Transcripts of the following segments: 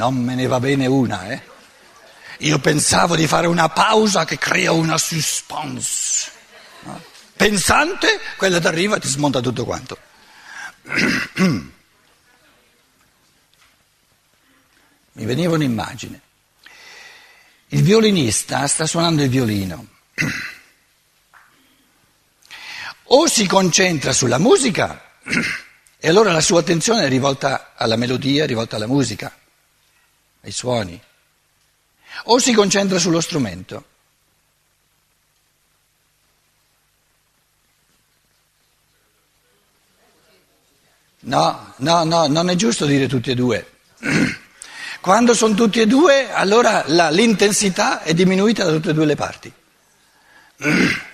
Non me ne va bene una, eh? Io pensavo di fare una pausa che crea una suspense. No? Pensante, quella d'arriva ti smonta tutto quanto. Mi veniva un'immagine. Il violinista sta suonando il violino. O si concentra sulla musica e allora la sua attenzione è rivolta alla melodia, rivolta alla musica, ai suoni. O si concentra sullo strumento. No, no, no, non è giusto dire tutti e due. Quando sono tutti e due, allora la, l'intensità è diminuita da tutte e due le parti.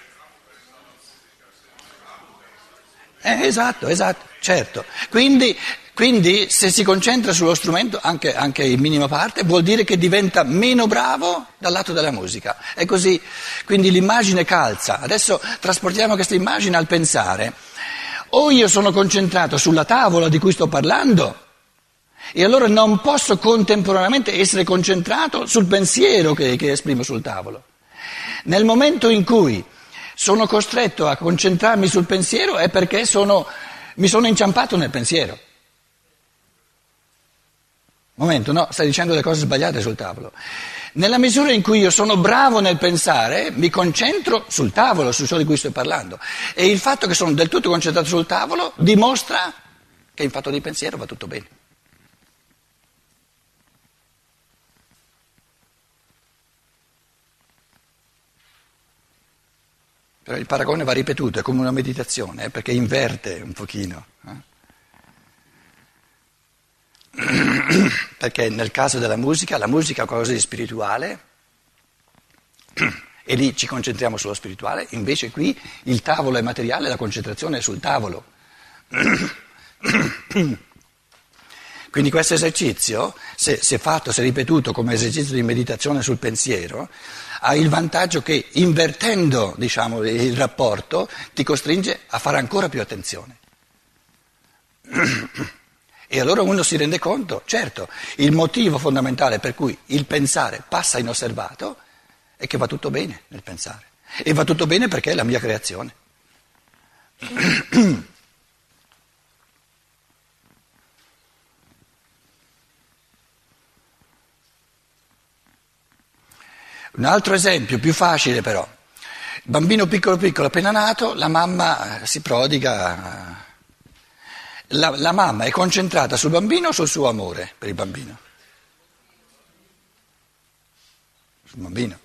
Eh, esatto, esatto, certo. Quindi, quindi, se si concentra sullo strumento, anche, anche, in minima parte, vuol dire che diventa meno bravo dal lato della musica. È così. Quindi l'immagine calza. Adesso trasportiamo questa immagine al pensare. O io sono concentrato sulla tavola di cui sto parlando, e allora non posso contemporaneamente essere concentrato sul pensiero che, che esprimo sul tavolo. Nel momento in cui sono costretto a concentrarmi sul pensiero è perché sono, mi sono inciampato nel pensiero. Momento, no, stai dicendo le cose sbagliate sul tavolo. Nella misura in cui io sono bravo nel pensare, mi concentro sul tavolo, su ciò di cui sto parlando. E il fatto che sono del tutto concentrato sul tavolo dimostra che in fatto di pensiero va tutto bene. Però il paragone va ripetuto, è come una meditazione, eh, perché inverte un pochino. Eh? Perché nel caso della musica, la musica è qualcosa di spirituale, e lì ci concentriamo sullo spirituale, invece qui il tavolo è materiale, la concentrazione è sul tavolo. Quindi questo esercizio, se, se fatto, se ripetuto come esercizio di meditazione sul pensiero, ha il vantaggio che invertendo diciamo, il rapporto ti costringe a fare ancora più attenzione. E allora uno si rende conto, certo, il motivo fondamentale per cui il pensare passa inosservato è che va tutto bene nel pensare. E va tutto bene perché è la mia creazione. Un altro esempio, più facile però. Bambino piccolo piccolo appena nato, la mamma si prodiga. La, la mamma è concentrata sul bambino o sul suo amore per il bambino? Sul bambino.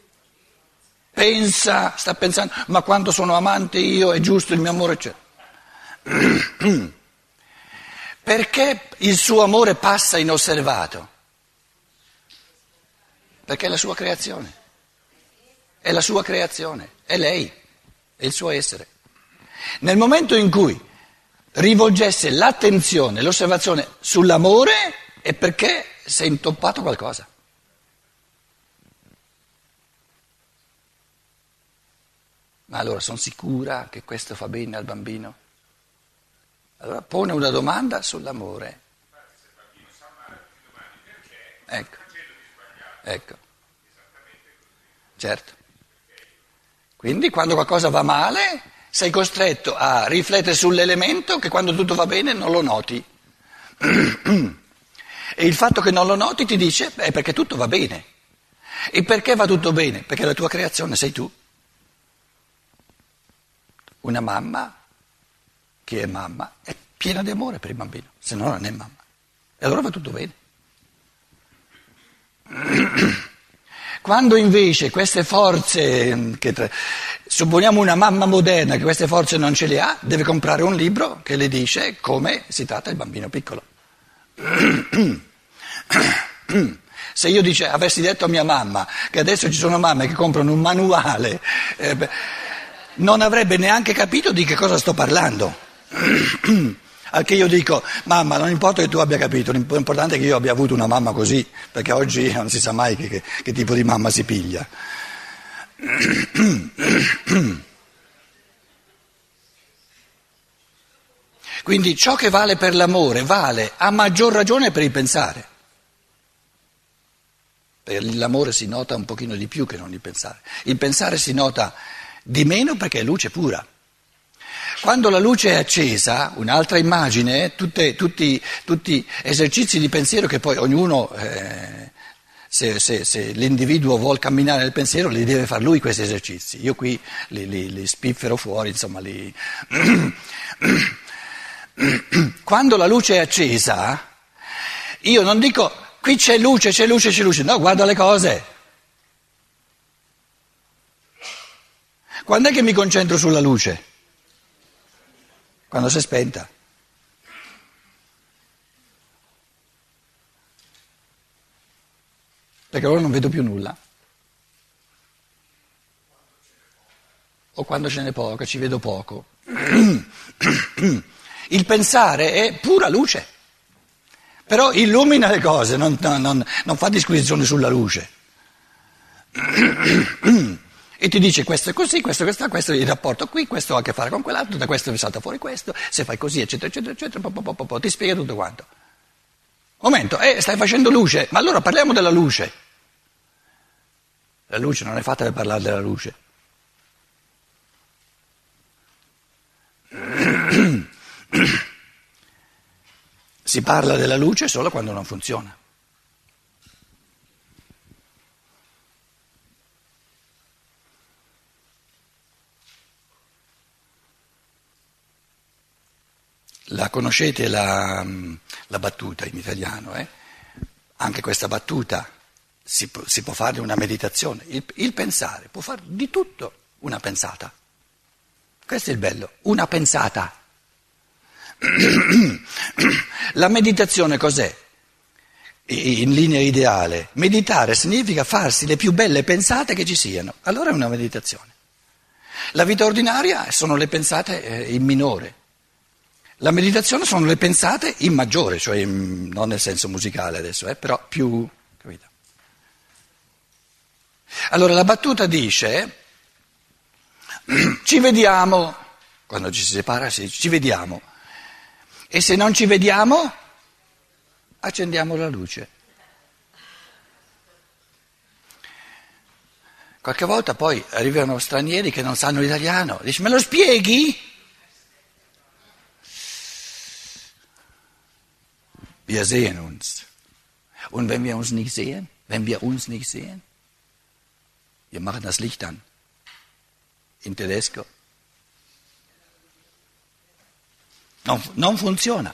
Pensa, sta pensando, ma quando sono amante io è giusto il mio amore, eccetera. Perché il suo amore passa inosservato? Perché è la sua creazione è la sua creazione, è lei, è il suo essere. Nel momento in cui rivolgesse l'attenzione, l'osservazione sull'amore è perché si è intoppato qualcosa. Ma allora sono sicura che questo fa bene al bambino? Allora pone una domanda sull'amore. Ecco, ecco, certo. Quindi quando qualcosa va male sei costretto a riflettere sull'elemento che quando tutto va bene non lo noti. E il fatto che non lo noti ti dice è perché tutto va bene. E perché va tutto bene? Perché la tua creazione sei tu. Una mamma che è mamma è piena di amore per il bambino, se no non è mamma. E allora va tutto bene. Quando invece queste forze, che, supponiamo una mamma moderna che queste forze non ce le ha, deve comprare un libro che le dice come si tratta il bambino piccolo. Se io dice, avessi detto a mia mamma che adesso ci sono mamme che comprano un manuale, eh, non avrebbe neanche capito di che cosa sto parlando. Al che io dico, mamma, non importa che tu abbia capito, l'importante è che io abbia avuto una mamma così, perché oggi non si sa mai che, che, che tipo di mamma si piglia. Quindi ciò che vale per l'amore vale a maggior ragione per il pensare. l'amore si nota un pochino di più che non il pensare. Il pensare si nota di meno perché è luce pura. Quando la luce è accesa, un'altra immagine, tutte, tutti, tutti esercizi di pensiero che poi ognuno, eh, se, se, se, l'individuo vuole camminare nel pensiero, li deve fare lui questi esercizi. Io qui li, li, li spiffero fuori, insomma, li... Quando la luce è accesa, io non dico qui c'è luce, c'è luce, c'è luce, no, guarda le cose. Quando è che mi concentro sulla luce? Quando si è spenta. Perché allora non vedo più nulla. O quando ce n'è poca, ci vedo poco. Il pensare è pura luce, però illumina le cose, non, non, non fa disquisizione sulla luce. E ti dice questo è così, questo, questo, questo è il rapporto qui, questo ha a che fare con quell'altro, da questo salta fuori questo, se fai così, eccetera, eccetera, eccetera, po, po, po, ti spiega tutto quanto. Momento, eh, stai facendo luce, ma allora parliamo della luce. La luce non è fatta per parlare della luce. Si parla della luce solo quando non funziona. La conoscete la, la battuta in italiano? Eh? Anche questa battuta si, si, può fare una meditazione. Il, il pensare può fare di tutto una pensata. Questo è il bello, una pensata. La meditazione cos'è? In linea ideale, meditare significa farsi le più belle pensate che ci siano. Allora è una meditazione. La vita ordinaria sono le pensate eh, in minore. La meditazione sono le pensate in maggiore, cioè non nel senso musicale adesso, eh, però più... Capito? Allora la battuta dice, ci vediamo, quando ci si separa si dice, ci vediamo. E se non ci vediamo, accendiamo la luce. Qualche volta poi arrivano stranieri che non sanno l'italiano, dice me lo spieghi? Wir sehen uns. Und wenn wir uns nicht sehen, wenn wir uns nicht sehen, wir machen das Licht an. In tedesco. Non, non funziona.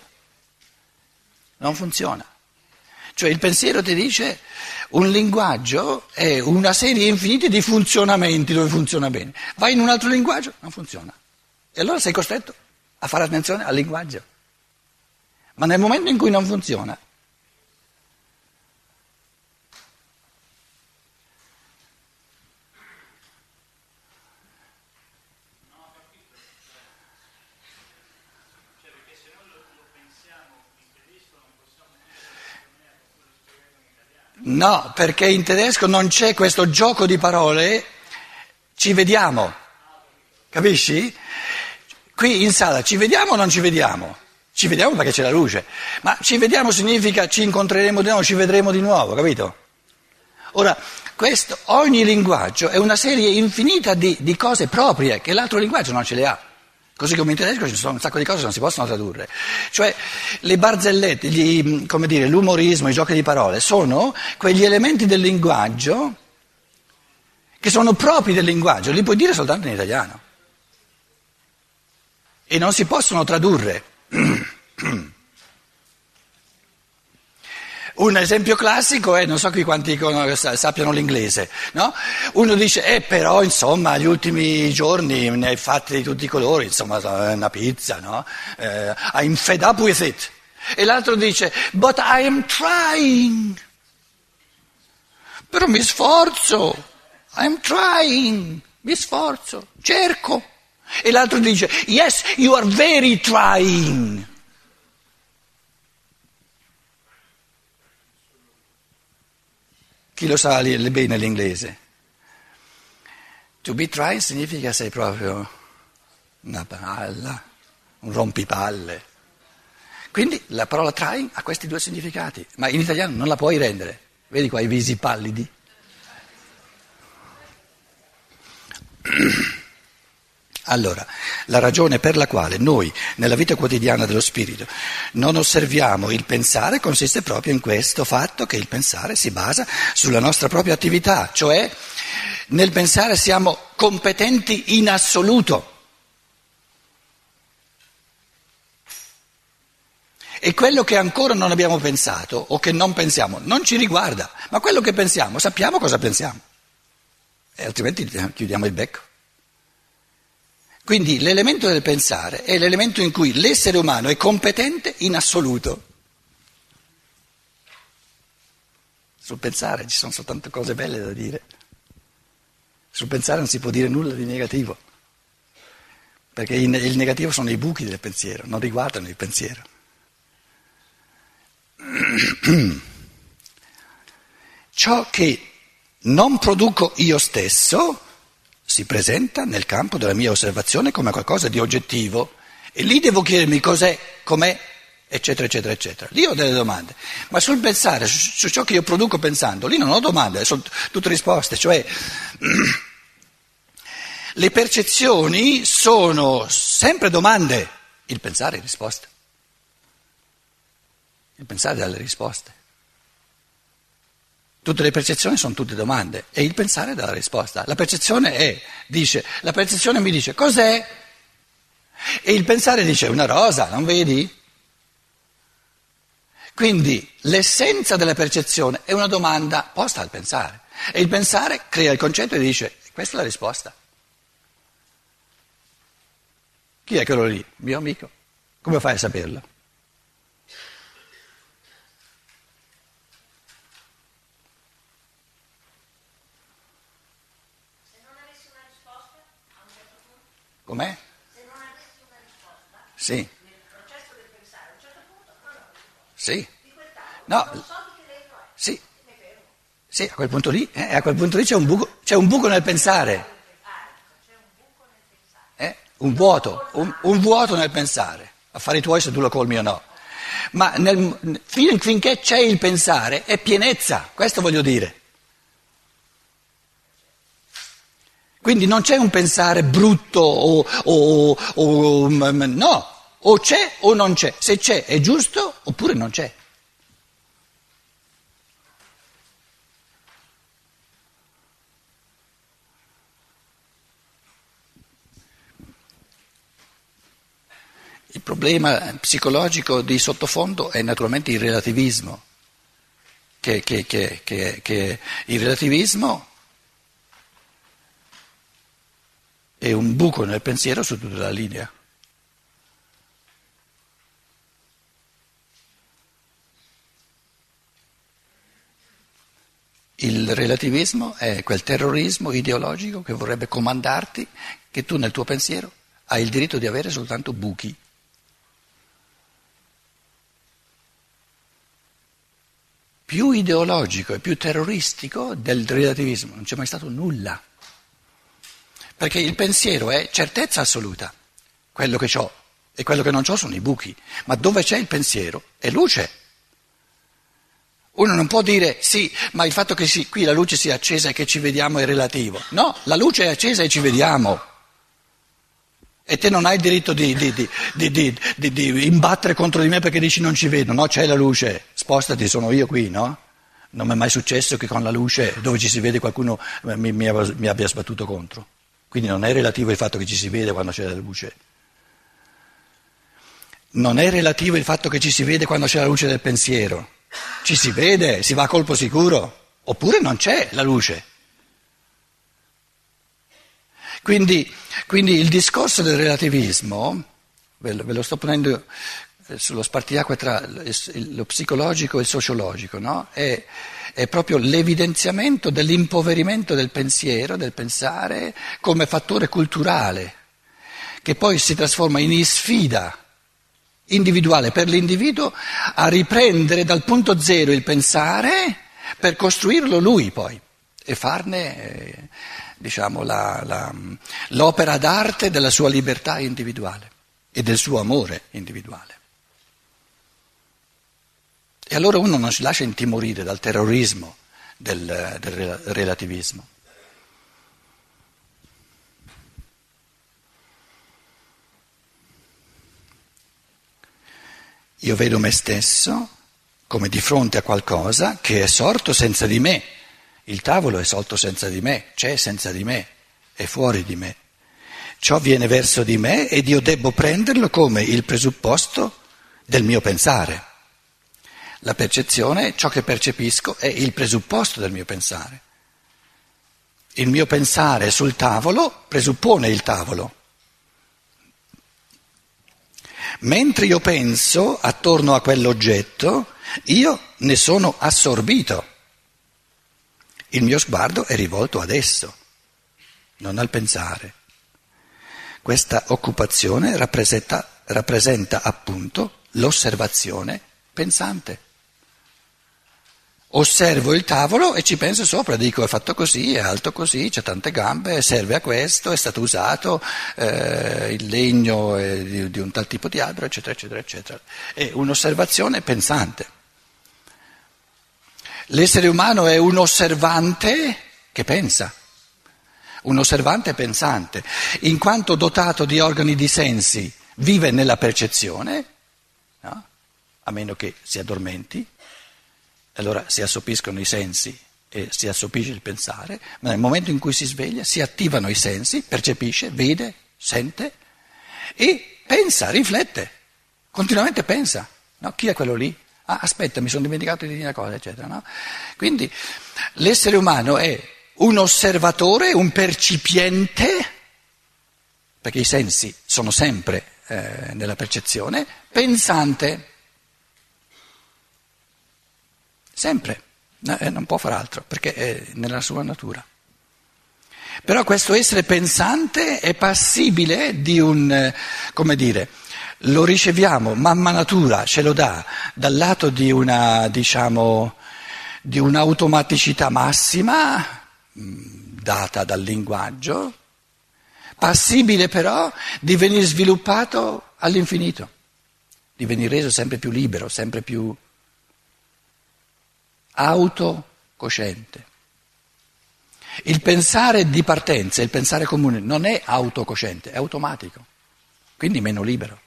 Non funziona. Cioè il pensiero ti dice un linguaggio è una serie infinita di funzionamenti dove funziona bene. Vai in un altro linguaggio, non funziona. E allora sei costretto a fare attenzione al linguaggio. Ma nel momento in cui non funziona, No, perché in tedesco non c'è questo gioco di parole, ci vediamo, capisci? Qui in sala ci vediamo o non ci vediamo? Ci vediamo perché c'è la luce, ma ci vediamo significa ci incontreremo di nuovo, ci vedremo di nuovo, capito? Ora, questo, ogni linguaggio è una serie infinita di, di cose proprie che l'altro linguaggio non ce le ha. Così come in tedesco ci sono un sacco di cose che non si possono tradurre. Cioè le barzellette, gli, dire, l'umorismo, i giochi di parole sono quegli elementi del linguaggio che sono propri del linguaggio, li puoi dire soltanto in italiano. E non si possono tradurre. Un esempio classico è, non so qui quanti sappiano l'inglese, no? Uno dice, eh però insomma gli ultimi giorni ne hai fatti di tutti i colori, insomma una pizza, no? Uh, I'm fed up with it. E l'altro dice, but I am trying. Però mi sforzo, I'm trying, mi sforzo, cerco. E l'altro dice, yes, you are very trying. Chi lo sa bene l'inglese? To be trying significa sei proprio una palla, un rompipalle. Quindi la parola trying ha questi due significati, ma in italiano non la puoi rendere. Vedi qua i visi pallidi? Allora, la ragione per la quale noi nella vita quotidiana dello spirito non osserviamo il pensare consiste proprio in questo fatto che il pensare si basa sulla nostra propria attività, cioè nel pensare siamo competenti in assoluto. E quello che ancora non abbiamo pensato o che non pensiamo non ci riguarda, ma quello che pensiamo sappiamo cosa pensiamo, e altrimenti chiudiamo il becco. Quindi l'elemento del pensare è l'elemento in cui l'essere umano è competente in assoluto. Sul pensare ci sono soltanto cose belle da dire. Sul pensare non si può dire nulla di negativo, perché il negativo sono i buchi del pensiero, non riguardano il pensiero. Ciò che non produco io stesso si presenta nel campo della mia osservazione come qualcosa di oggettivo e lì devo chiedermi cos'è, com'è, eccetera, eccetera, eccetera. Lì ho delle domande, ma sul pensare, su, su ciò che io produco pensando, lì non ho domande, sono tutte risposte, cioè le percezioni sono sempre domande, il pensare è risposta, il pensare dà le risposte. Tutte le percezioni sono tutte domande e il pensare dà la risposta. La percezione è, dice, la percezione mi dice cos'è? E il pensare dice una rosa, non vedi? Quindi l'essenza della percezione è una domanda posta al pensare e il pensare crea il concetto e dice questa è la risposta. Chi è quello lì? Mio amico. Come fai a saperlo? Com'è? Se non avessi una risposta sì. nel processo del pensare, a un certo punto non ho Sì. No. Che lei è. Sì. Sì, a quel punto lì, eh, a quel punto lì c'è un buco, c'è un buco nel pensare. Eh? Un vuoto, un, un, vuoto nel pensare. Affari tuoi se tu lo colmi o no. Ma nel, finché c'è il pensare è pienezza, questo voglio dire. Quindi non c'è un pensare brutto o, o, o, no, o c'è o non c'è. Se c'è è giusto oppure non c'è. Il problema psicologico di sottofondo è naturalmente il relativismo, che, che, che, che il relativismo e un buco nel pensiero su tutta la linea. Il relativismo è quel terrorismo ideologico che vorrebbe comandarti che tu nel tuo pensiero hai il diritto di avere soltanto buchi. Più ideologico e più terroristico del relativismo non c'è mai stato nulla. Perché il pensiero è certezza assoluta, quello che ho e quello che non ho sono i buchi, ma dove c'è il pensiero è luce. Uno non può dire sì, ma il fatto che sì, qui la luce sia accesa e che ci vediamo è relativo. No, la luce è accesa e ci vediamo. E te non hai il diritto di, di, di, di, imbattere contro di me perché dici non ci vedo, no, c'è la luce, spostati, sono io qui, no? Non mi è mai successo che con la luce dove ci si vede qualcuno mi, mi, mi abbia sbattuto contro. Quindi non è relativo il fatto che ci si vede quando c'è la luce. Non è relativo il fatto che ci si vede quando c'è la luce del pensiero. Ci si vede, si va a colpo sicuro, oppure non c'è la luce. Quindi, quindi il discorso del relativismo, ve lo, ve lo sto ponendo eh, sullo spartiacque tra lo psicologico e il sociologico, no? è, è proprio l'evidenziamento dell'impoverimento del pensiero, del pensare, come fattore culturale, che poi si trasforma in sfida individuale per l'individuo a riprendere dal punto zero il pensare per costruirlo lui poi e farne eh, diciamo, la, la, l'opera d'arte della sua libertà individuale e del suo amore individuale. E allora uno non si lascia intimorire dal terrorismo del, del relativismo. Io vedo me stesso come di fronte a qualcosa che è sorto senza di me. Il tavolo è sorto senza di me, c'è senza di me, è fuori di me. Ciò viene verso di me ed io devo prenderlo come il presupposto del mio pensare. La percezione, ciò che percepisco, è il presupposto del mio pensare. Il mio pensare sul tavolo presuppone il tavolo. Mentre io penso attorno a quell'oggetto, io ne sono assorbito. Il mio sguardo è rivolto ad esso, non al pensare. Questa occupazione rappresenta, rappresenta appunto l'osservazione pensante. Osservo il tavolo e ci penso sopra, dico è fatto così, è alto così, c'è tante gambe, serve a questo, è stato usato, eh, il legno è di, di un tal tipo di albero, eccetera, eccetera, eccetera. È un'osservazione pensante. L'essere umano è un osservante che pensa, un osservante pensante, in quanto dotato di organi di sensi, vive nella percezione, no? a meno che si addormenti allora si assopiscono i sensi e si assopisce il pensare, ma nel momento in cui si sveglia si attivano i sensi, percepisce, vede, sente e pensa, riflette, continuamente pensa. No? Chi è quello lì? Ah, aspetta, mi sono dimenticato di dire una cosa, eccetera. No? Quindi l'essere umano è un osservatore, un percipiente, perché i sensi sono sempre eh, nella percezione, pensante. Sempre, eh, non può fare altro perché è nella sua natura. Però questo essere pensante è passibile di un, eh, come dire, lo riceviamo, mamma natura ce lo dà dal lato di una, diciamo, di un'automaticità massima, mm, data dal linguaggio, passibile però di venire sviluppato all'infinito, di venire reso sempre più libero, sempre più autocosciente. Il pensare di partenza, il pensare comune, non è autocosciente, è automatico, quindi meno libero.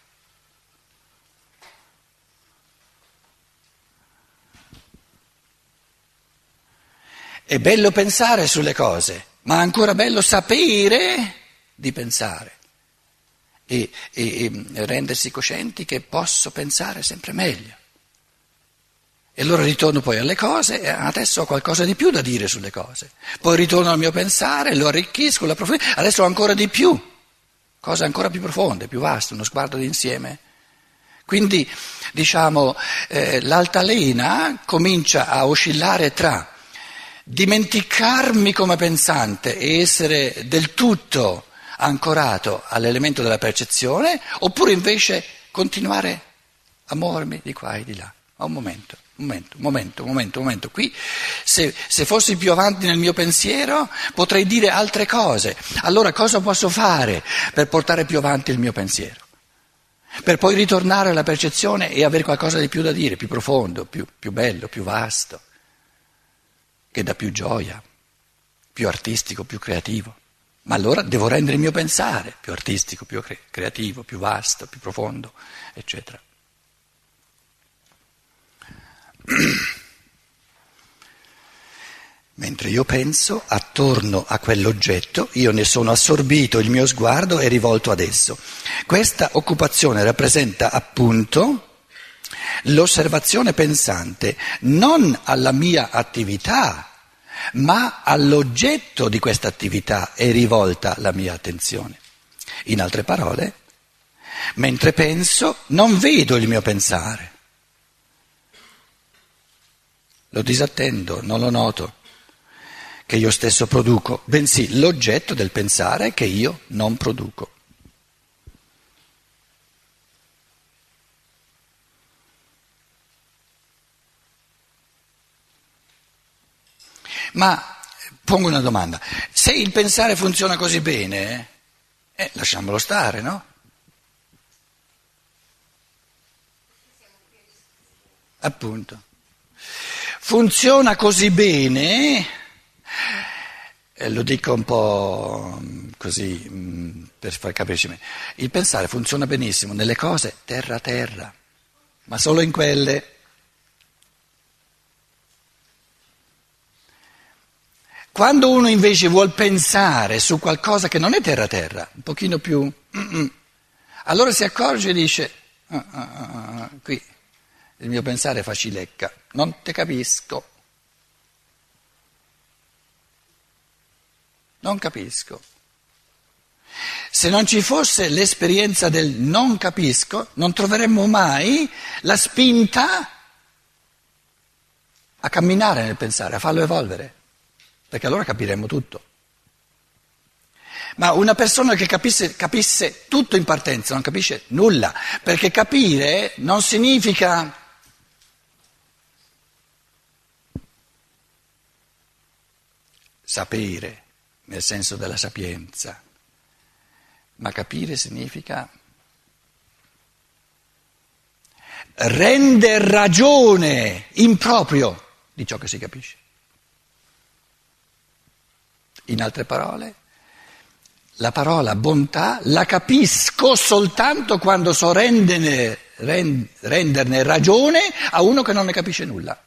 È bello pensare sulle cose, ma è ancora bello sapere di pensare e, e, e rendersi coscienti che posso pensare sempre meglio. E allora ritorno poi alle cose e adesso ho qualcosa di più da dire sulle cose. Poi ritorno al mio pensare, lo arricchisco, lo approfondisco, adesso ho ancora di più, cose ancora più profonde, più vaste, uno sguardo d'insieme. Quindi, diciamo, eh, l'altalena comincia a oscillare tra dimenticarmi come pensante e essere del tutto ancorato all'elemento della percezione, oppure invece continuare a muovermi di qua e di là. A un momento. Un momento, un momento, momento, momento. Qui, se, se, fossi più avanti nel mio pensiero, potrei dire altre cose. Allora cosa posso fare per portare più avanti il mio pensiero? Per poi ritornare alla percezione e avere qualcosa di più da dire, più profondo, più, più bello, più vasto, che dà più gioia, più artistico, più creativo. Ma allora devo rendere il mio pensare più artistico, più cre- creativo, più vasto, più profondo, eccetera. Mentre io penso attorno a quell'oggetto, io ne sono assorbito, il mio sguardo è rivolto ad esso. Questa occupazione rappresenta appunto l'osservazione pensante non alla mia attività, ma all'oggetto di questa attività è rivolta la mia attenzione. In altre parole, mentre penso non vedo il mio pensare lo disattendo, non lo noto, che io stesso produco, bensì l'oggetto del pensare che io non produco. Ma pongo una domanda, se il pensare funziona così bene, eh, lasciamolo stare, no? Appunto. Funziona così bene, eh, lo dico un po' mm, così mm, per far capirci, il pensare funziona benissimo nelle cose terra-terra, ma solo in quelle. Quando uno invece vuol pensare su qualcosa che non è terra-terra, un pochino più... Allora si accorge e dice, ah, ah, ah, ah, qui il mio pensare fa cilecca, non te capisco, non capisco. Se non ci fosse l'esperienza del non capisco, non troveremmo mai la spinta a camminare nel pensare, a farlo evolvere, perché allora capiremmo tutto. Ma una persona che capisse, capisse tutto in partenza non capisce nulla, perché capire non significa sapere nel senso della sapienza, ma capire significa rendere ragione improprio di ciò che si capisce. In altre parole, la parola bontà la capisco soltanto quando so renderne, renderne ragione a uno che non ne capisce nulla.